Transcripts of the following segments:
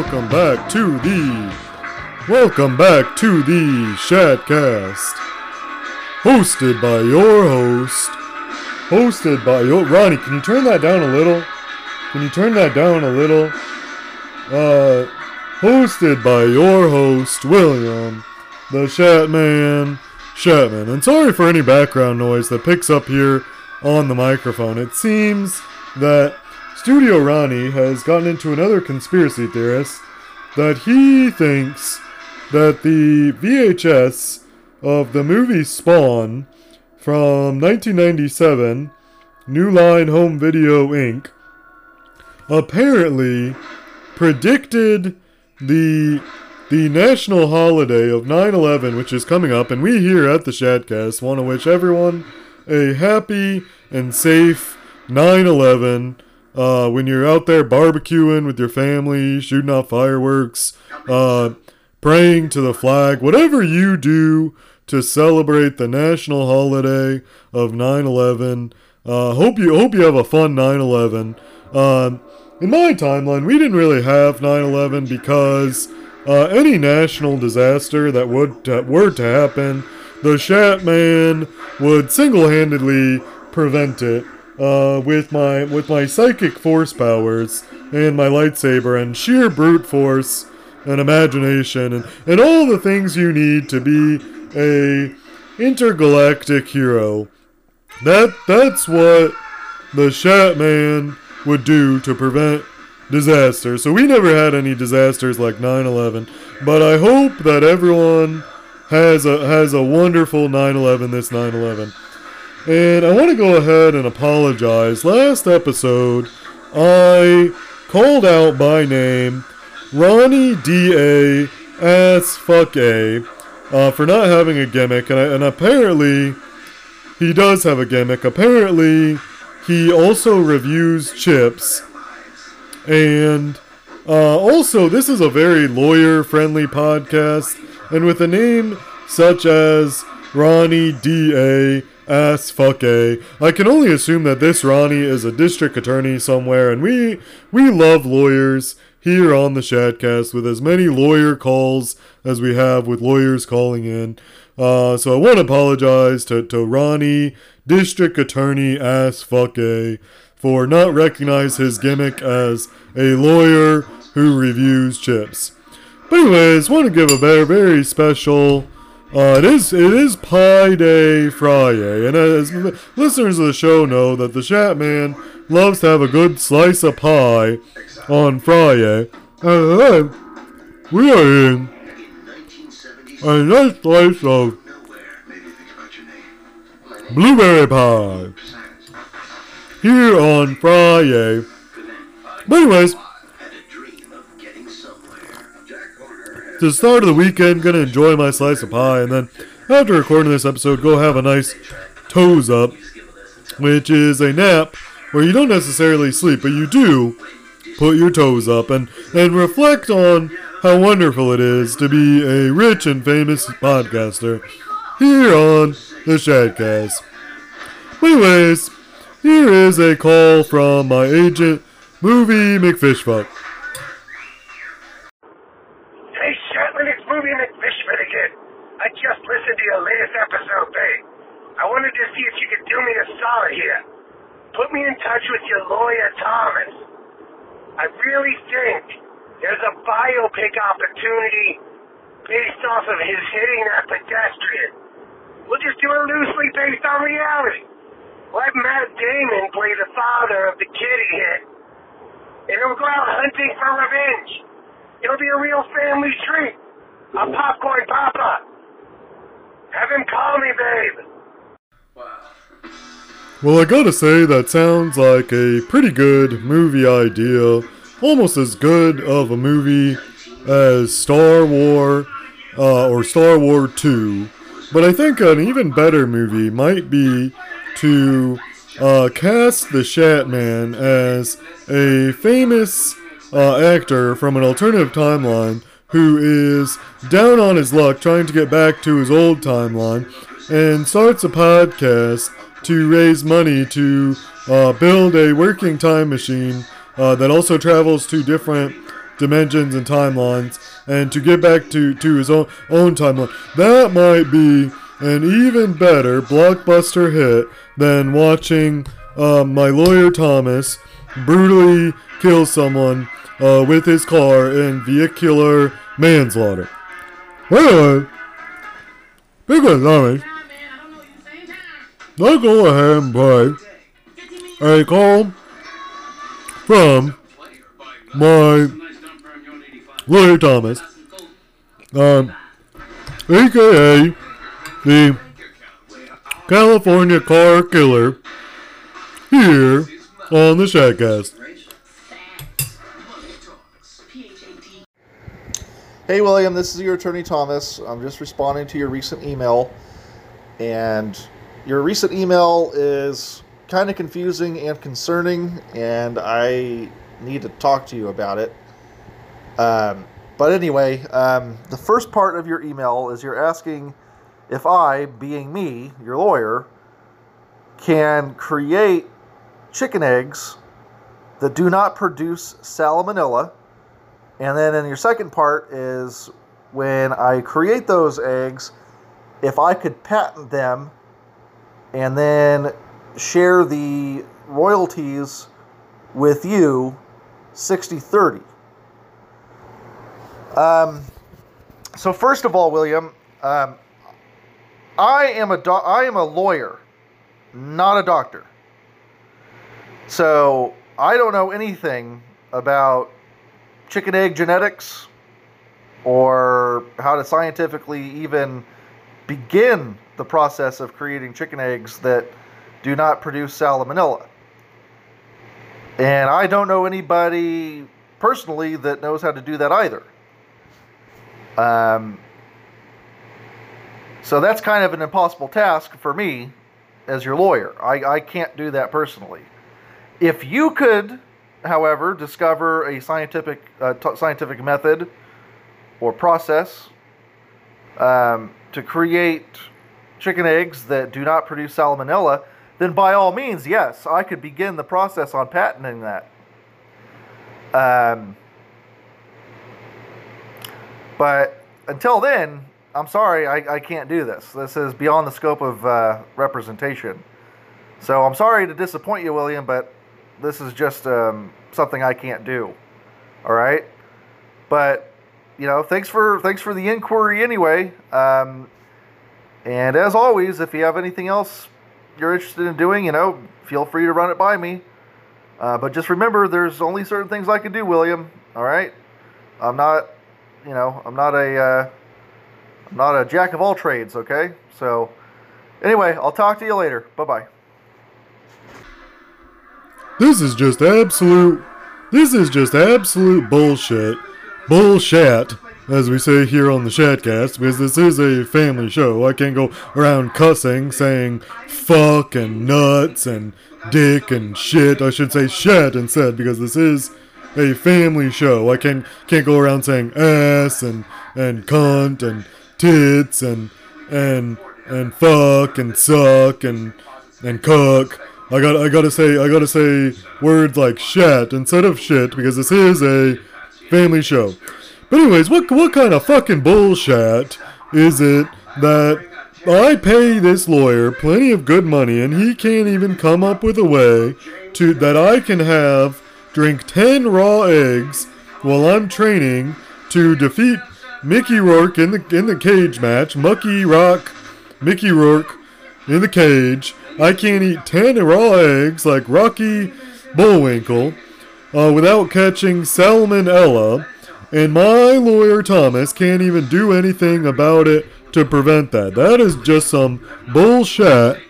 welcome back to the. Welcome back to the Shatcast. Hosted by your host. Hosted by your. Ronnie, can you turn that down a little? Can you turn that down a little? Uh. Hosted by your host, William, the Shatman Shatman. And sorry for any background noise that picks up here on the microphone. It seems that Studio Ronnie has gotten into another conspiracy theorist that he thinks that the VHS of the movie Spawn from 1997, New Line Home Video Inc., apparently predicted the the national holiday of 9/11 which is coming up and we here at the Shatcast want to wish everyone a happy and safe 9/11 uh, when you're out there barbecuing with your family, shooting off fireworks, uh, praying to the flag, whatever you do to celebrate the national holiday of 9/11. Uh, hope you hope you have a fun 9/11. Um, in my timeline, we didn't really have 9/11 because uh, any national disaster that would that were to happen, the Shatman would single-handedly prevent it uh, with my with my psychic force powers and my lightsaber and sheer brute force and imagination and, and all the things you need to be a intergalactic hero. That that's what the Shatman would do to prevent disaster. So we never had any disasters like 9/11, but I hope that everyone has a has a wonderful 9/11 this 9/11. And I want to go ahead and apologize. Last episode, I called out by name Ronnie D.A. as fuck A uh, for not having a gimmick, and, I, and apparently he does have a gimmick. Apparently, he also reviews chips. And uh, also, this is a very lawyer friendly podcast. And with a name such as Ronnie D.A. Ass Fuck A, I can only assume that this Ronnie is a district attorney somewhere. And we, we love lawyers here on the Shatcast with as many lawyer calls as we have with lawyers calling in. Uh, so I want to apologize to, to Ronnie, District Attorney Ass Fuck A, for not recognize his gimmick as a lawyer who reviews chips. But anyways, want to give a very very special. Uh, it is it is Pie Day Friday, and as listeners of the show know that the Shatman loves to have a good slice of pie on Friday, and then we are in a nice slice of blueberry pie here on Friday. But anyways, to the start of the weekend, gonna enjoy my slice of pie, and then after recording this episode, go have a nice toes up, which is a nap where you don't necessarily sleep, but you do put your toes up and, and reflect on how wonderful it is to be a rich and famous podcaster here on the Shatcast. Anyways, here is a call from my agent, Movie McFishfuck. Hey, Shatman, it's Movie McFishman again. I just listened to your latest episode, babe. I wanted to see if you could do me a solid here. Put me in touch with your lawyer, Thomas. I really think there's a biopic opportunity based off of his hitting that pedestrian. We'll just do it loosely based on reality. Let Matt Damon play the father of the kid he hit. And he'll go out hunting for revenge. It'll be a real family treat. A popcorn papa. Have him call me, babe. Well, I gotta say, that sounds like a pretty good movie idea. Almost as good of a movie as Star Wars uh, or Star Wars 2. But I think an even better movie might be to uh, cast the Shatman as a famous uh, actor from an alternative timeline who is down on his luck trying to get back to his old timeline and starts a podcast to raise money to uh, build a working time machine uh, that also travels to different dimensions and timelines and to get back to, to his own, own timeline. That might be an even better blockbuster hit than watching uh, my lawyer Thomas brutally kill someone uh, with his car in vehicular manslaughter. Anyway, big one, Thomas. Let's go ahead and play a call from my lawyer Thomas, um, aka the California car killer, here on the Shatcast. Hey, William, this is your attorney Thomas. I'm just responding to your recent email. And your recent email is kind of confusing and concerning, and I need to talk to you about it. Um, but anyway, um, the first part of your email is you're asking if I, being me, your lawyer, can create chicken eggs that do not produce salmonella. And then in your second part is when I create those eggs, if I could patent them and then share the royalties with you 60 30. Um, so, first of all, William, um, I, am a do- I am a lawyer, not a doctor. So, I don't know anything about chicken egg genetics or how to scientifically even begin the process of creating chicken eggs that do not produce salmonella. And I don't know anybody personally that knows how to do that either. Um, so that's kind of an impossible task for me as your lawyer. I, I can't do that personally. If you could, however, discover a scientific uh, t- scientific method or process um, to create chicken eggs that do not produce salmonella, then by all means, yes, I could begin the process on patenting that. Um, but until then, I'm sorry, I, I can't do this. This is beyond the scope of uh, representation. So I'm sorry to disappoint you, William, but this is just um, something I can't do. All right, but you know, thanks for thanks for the inquiry anyway. Um, and as always, if you have anything else you're interested in doing, you know, feel free to run it by me. Uh, but just remember, there's only certain things I can do, William. All right, I'm not, you know, I'm not a, uh, I'm not a jack of all trades. Okay, so anyway, I'll talk to you later. Bye bye. This is just absolute. This is just absolute bullshit. Bullshit, as we say here on the Shatcast, because this is a family show. I can't go around cussing, saying fuck and nuts and dick and shit. I should say shit instead, because this is a family show. I can can't go around saying ass and and cunt and tits and and and fuck and suck and and cook. I got I gotta say I gotta say words like shit instead of shit because this is a family show. But anyways, what what kind of fucking bullshit is it that I pay this lawyer plenty of good money and he can't even come up with a way to that I can have drink 10 raw eggs while I'm training to defeat Mickey Rourke in the in the cage match, Mucky Rock, Mickey Rourke in the cage. I can't eat 10 raw eggs like Rocky Bullwinkle uh, without catching salmonella, and my lawyer Thomas can't even do anything about it to prevent that. That is just some bullshit.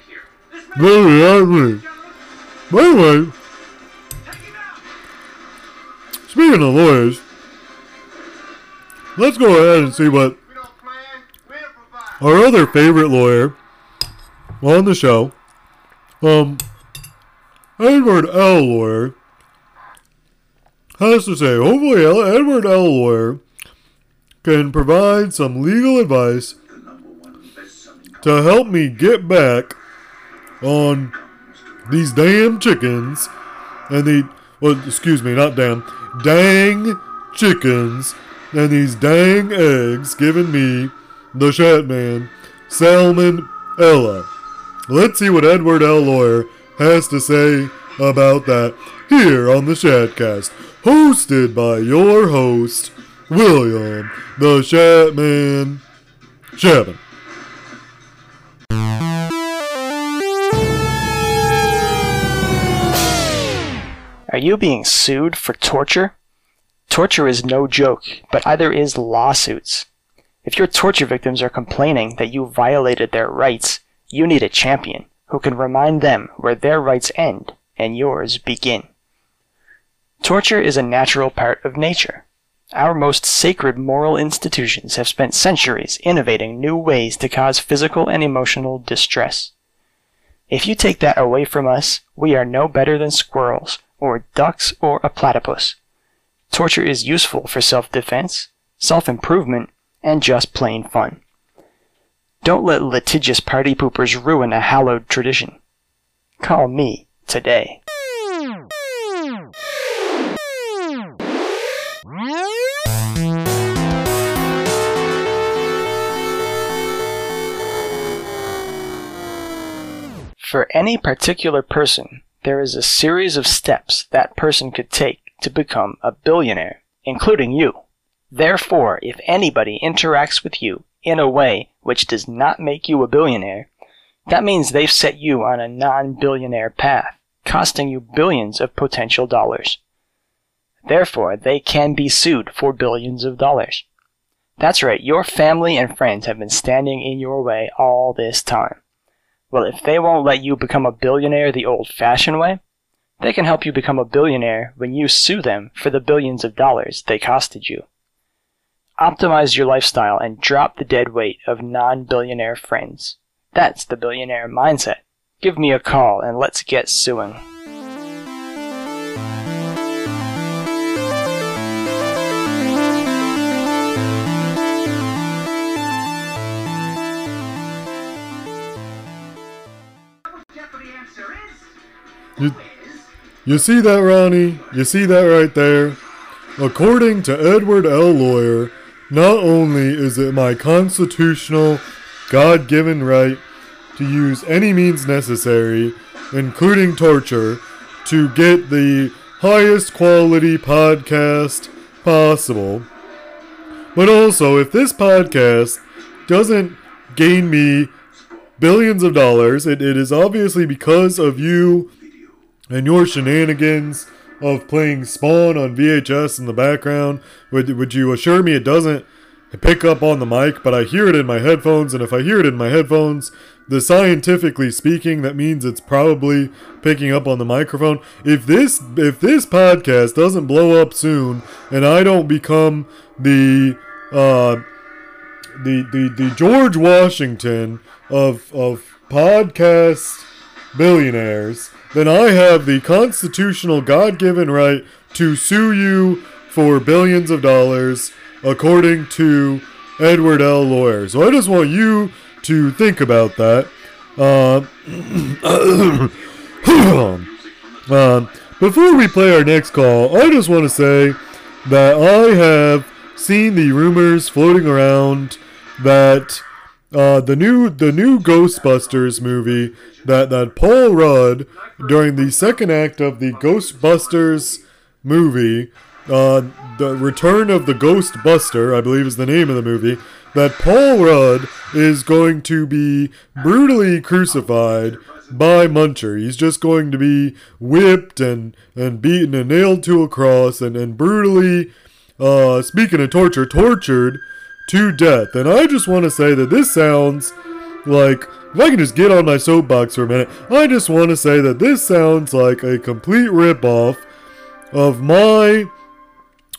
By the way, speaking of lawyers, let's go ahead and see what our other favorite lawyer on the show, um, Edward L. Lawyer, has to say. Hopefully, Edward. Lawyer can provide some legal advice to help me get back on these damn chickens and the well, excuse me, not damn, dang chickens and these dang eggs giving me the Shat Man Salmon Ella. Let's see what Edward L. Lawyer has to say about that here on the Shatcast, hosted by your host, William the Shatman Shabin. Are you being sued for torture? Torture is no joke, but either is lawsuits. If your torture victims are complaining that you violated their rights, you need a champion who can remind them where their rights end and yours begin. Torture is a natural part of nature. Our most sacred moral institutions have spent centuries innovating new ways to cause physical and emotional distress. If you take that away from us, we are no better than squirrels, or ducks, or a platypus. Torture is useful for self-defense, self-improvement, and just plain fun. Don't let litigious party poopers ruin a hallowed tradition. Call me today. For any particular person, there is a series of steps that person could take to become a billionaire, including you. Therefore, if anybody interacts with you in a way which does not make you a billionaire, that means they've set you on a non-billionaire path, costing you billions of potential dollars. Therefore, they can be sued for billions of dollars. That's right, your family and friends have been standing in your way all this time. Well, if they won't let you become a billionaire the old fashioned way, they can help you become a billionaire when you sue them for the billions of dollars they costed you. Optimize your lifestyle and drop the dead weight of non billionaire friends. That's the billionaire mindset. Give me a call and let's get suing. You, you see that, Ronnie? You see that right there? According to Edward L. Lawyer, not only is it my constitutional, God given right to use any means necessary, including torture, to get the highest quality podcast possible, but also if this podcast doesn't gain me billions of dollars, it, it is obviously because of you and your shenanigans of playing Spawn on VHS in the background. Would, would you assure me it doesn't pick up on the mic, but I hear it in my headphones, and if I hear it in my headphones, the scientifically speaking, that means it's probably picking up on the microphone. If this if this podcast doesn't blow up soon, and I don't become the uh, the the the George Washington of of podcast billionaires, then I have the constitutional God given right to sue you for billions of dollars, according to Edward L. Lawyer. So I just want you to think about that. Uh, uh, before we play our next call, I just want to say that I have seen the rumors floating around that uh, the new the new Ghostbusters movie that that Paul Rudd during the second act of the Ghostbusters movie, uh, the Return of the Ghostbuster, I believe is the name of the movie, that Paul Rudd is going to be brutally crucified by Muncher. He's just going to be whipped and and beaten and nailed to a cross and and brutally, uh, speaking of torture, tortured to death. And I just want to say that this sounds like, if I can just get on my soapbox for a minute, I just want to say that this sounds like a complete ripoff of my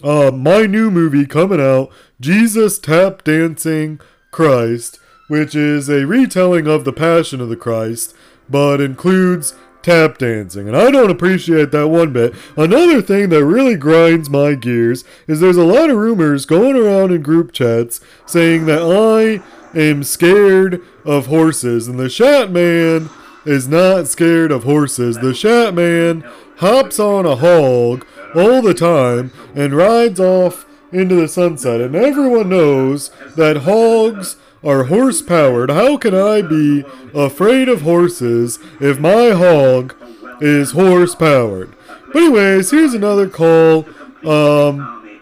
uh, my new movie coming out, Jesus Tap Dancing Christ, which is a retelling of the Passion of the Christ, but includes tap dancing, and I don't appreciate that one bit. Another thing that really grinds my gears is there's a lot of rumors going around in group chats saying that I am scared of horses, and the Shat Man is not scared of horses. The Shat Man hops on a hog all the time and rides off into the sunset. And everyone knows that hogs are horse powered. How can I be afraid of horses if my hog is horse powered? But anyways, here's another call. Um,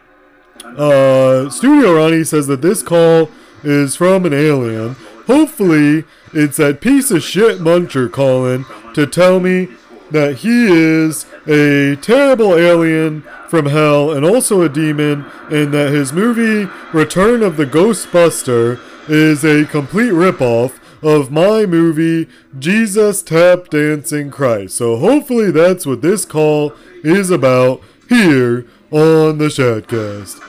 uh, Studio Ronnie says that this call is from an alien. Hopefully, it's that piece of shit muncher calling to tell me that he is a terrible alien from hell and also a demon, and that his movie Return of the Ghostbuster is a complete ripoff of my movie Jesus Tap Dancing Christ. So hopefully that's what this call is about here on the Shatcast.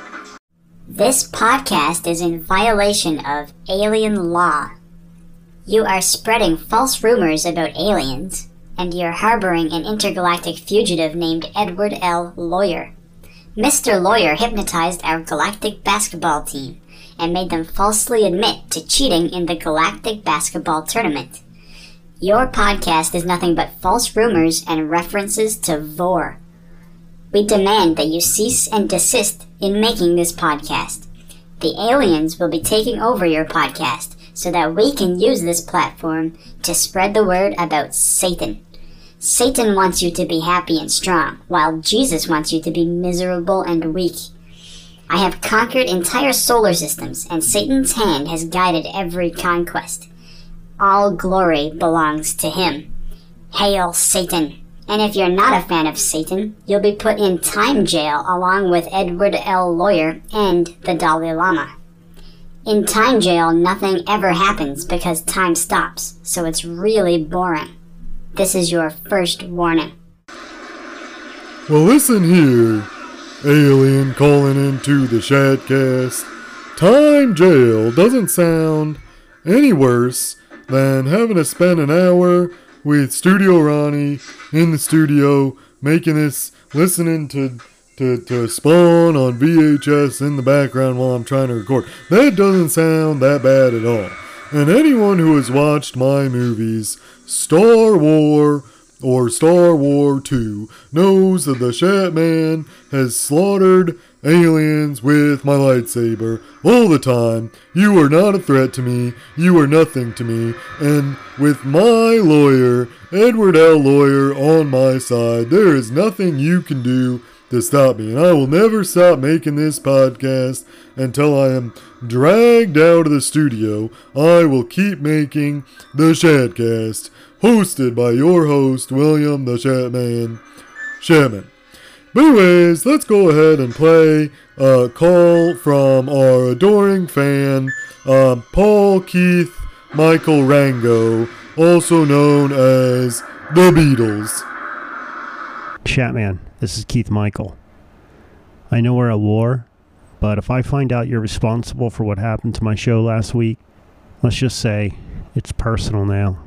This podcast is in violation of alien law. You are spreading false rumors about aliens, and you're harboring an intergalactic fugitive named Edward L. Lawyer. Mr. Lawyer hypnotized our galactic basketball team and made them falsely admit to cheating in the galactic basketball tournament. Your podcast is nothing but false rumors and references to Vor. We demand that you cease and desist in making this podcast. The aliens will be taking over your podcast so that we can use this platform to spread the word about Satan. Satan wants you to be happy and strong, while Jesus wants you to be miserable and weak. I have conquered entire solar systems, and Satan's hand has guided every conquest. All glory belongs to him. Hail Satan! And if you're not a fan of Satan, you'll be put in time jail along with Edward L. Lawyer and the Dalai Lama. In time jail, nothing ever happens because time stops, so it's really boring. This is your first warning. Well, listen here, alien calling into the Shatcast. Time jail doesn't sound any worse than having to spend an hour with Studio Ronnie in the studio making this, listening to, to, to Spawn on VHS in the background while I'm trying to record. That doesn't sound that bad at all. And anyone who has watched my movies, Star War or Star War 2, knows that the Shat Man has slaughtered aliens with my lightsaber all the time. You are not a threat to me. You are nothing to me. And with my lawyer, Edward L. Lawyer, on my side, there is nothing you can do to stop me. And I will never stop making this podcast until I am dragged out of the studio. I will keep making the Shatcast, hosted by your host, William the Shatman Shatman. But anyways, let's go ahead and play a call from our adoring fan, uh, Paul Keith Michael Rango, also known as the Beatles. Chatman, this is Keith Michael. I know we're at war, but if I find out you're responsible for what happened to my show last week, let's just say it's personal now.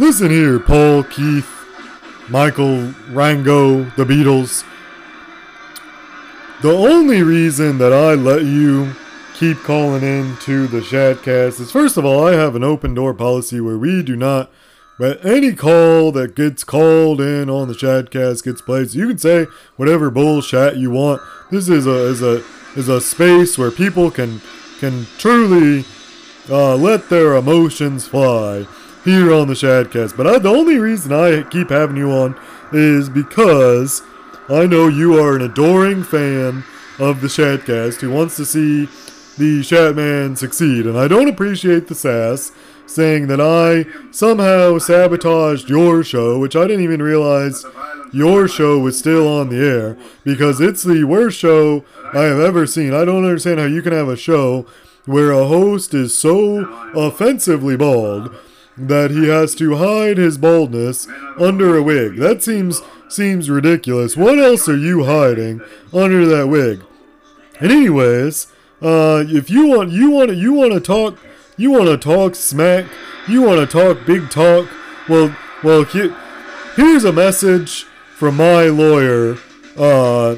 Listen here, Paul Keith, Michael Rango, the Beatles. The only reason that I let you keep calling in to the Shatcast is first of all, I have an open door policy where we do not but any call that gets called in on the Shatcast gets played. So you can say whatever bullshit you want. This is a is a is a space where people can can truly uh, let their emotions fly here on the Shatcast. But I, the only reason I keep having you on is because I know you are an adoring fan of the Shatcast who wants to see the Shatman succeed. And I don't appreciate the sass saying that I somehow sabotaged your show, which I didn't even realize your show was still on the air because it's the worst show I have ever seen. I don't understand how you can have a show where a host is so offensively bald that he has to hide his baldness under a wig. That seems seems ridiculous. What else are you hiding under that wig? And anyways, uh, if you want you want you want to talk you want to talk smack, you want to talk big talk. Well, well, he, here's a message from my lawyer, uh,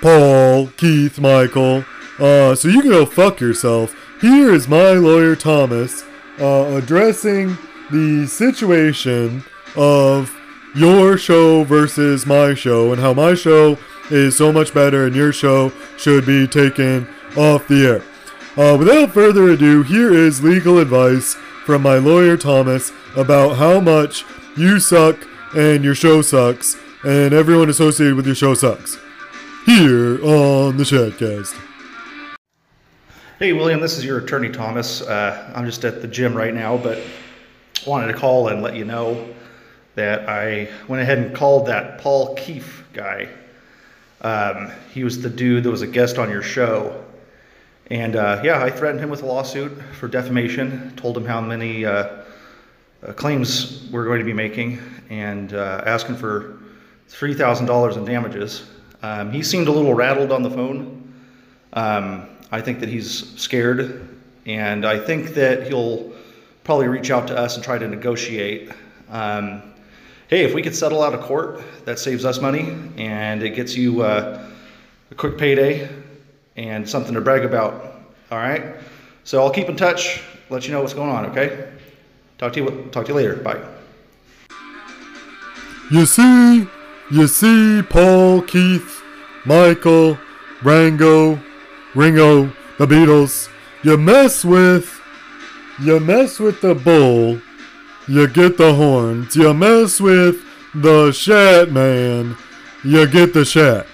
Paul Keith Michael. Uh, so you can go fuck yourself here is my lawyer Thomas uh, addressing the situation of your show versus my show and how my show is so much better and your show should be taken off the air. Uh, without further ado, here is legal advice from my lawyer Thomas about how much you suck and your show sucks and everyone associated with your show sucks. Here on the Shatcast. Hey, William, this is your attorney, Thomas. Uh, I'm just at the gym right now, but wanted to call and let you know that I went ahead and called that Paul Keefe guy. Um, he was the dude that was a guest on your show. And uh, yeah, I threatened him with a lawsuit for defamation, told him how many uh, uh claims we're going to be making, and uh, asking for $3,000 in damages. Um, he seemed a little rattled on the phone. Um, I think that he's scared, and I think that he'll probably reach out to us and try to negotiate. Um, hey, if we could settle out of court, that saves us money and it gets you uh, a quick payday and something to brag about. All right. So I'll keep in touch, let you know what's going on. Okay. Talk to you. Talk to you later. Bye. You see, you see, Paul, Keith, Michael, Rango, Ringo, the Beatles. You mess with, you mess with the bull, you get the horns. You mess with the Shat Man, you get the Shat.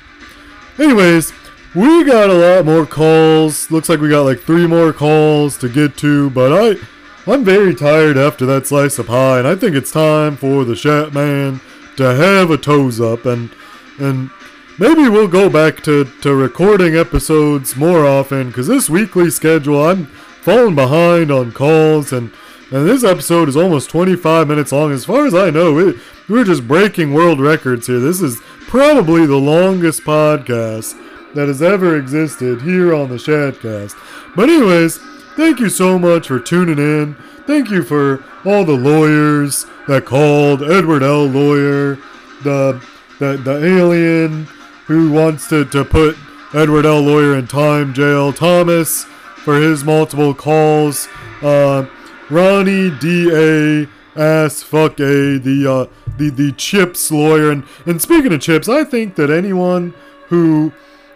Anyways, we got a lot more calls. Looks like we got like three more calls to get to, but I, I'm very tired after that slice of pie, and I think it's time for the Shat Man to have a toes up and and maybe we'll go back to, to recording episodes more often because this weekly schedule I'm falling behind on calls and and this episode is almost 25 minutes long. As far as I know, it, we're just breaking world records here. This is probably the longest podcast that has ever existed here on the Shatcast. But anyways, thank you so much for tuning in. Thank you for all the lawyers that called, Edward L. Lawyer, the the, the alien who wants to, to put Edward L. Lawyer in time jail, Thomas for his multiple calls, uh, Ronnie D. A. Ass fuck A. The uh, the the chips lawyer, and and speaking of chips, I think that anyone who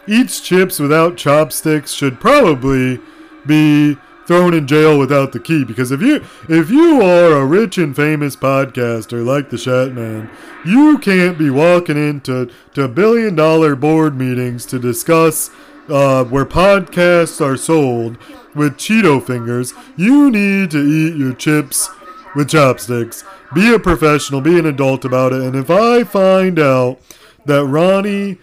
eats chips without chopsticks should probably be thrown in jail without the key because if you if you are a rich and famous podcaster like the Shatman, you can't be walking into to billion dollar board meetings to discuss uh, where podcasts are sold with Cheeto fingers. You need to eat your chips with chopsticks. Be a professional, be an adult about it. And if I find out that Ronnie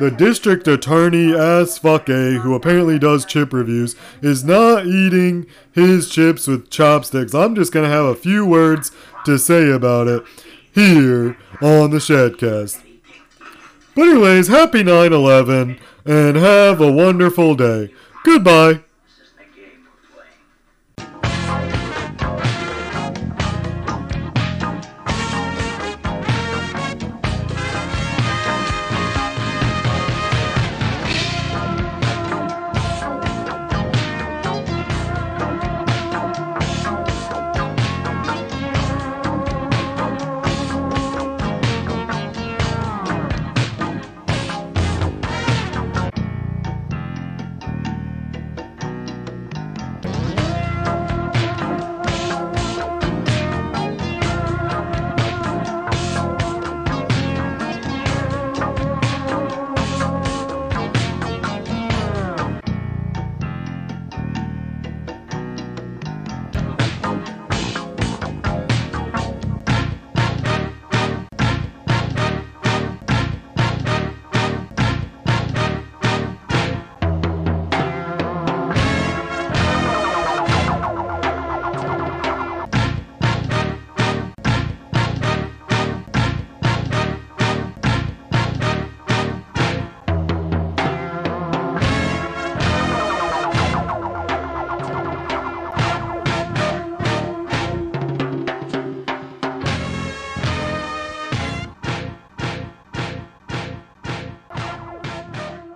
the district attorney ass a who apparently does chip reviews is not eating his chips with chopsticks. I'm just gonna have a few words to say about it here on the Shatcast. But anyways, happy 9-11 and have a wonderful day. Goodbye.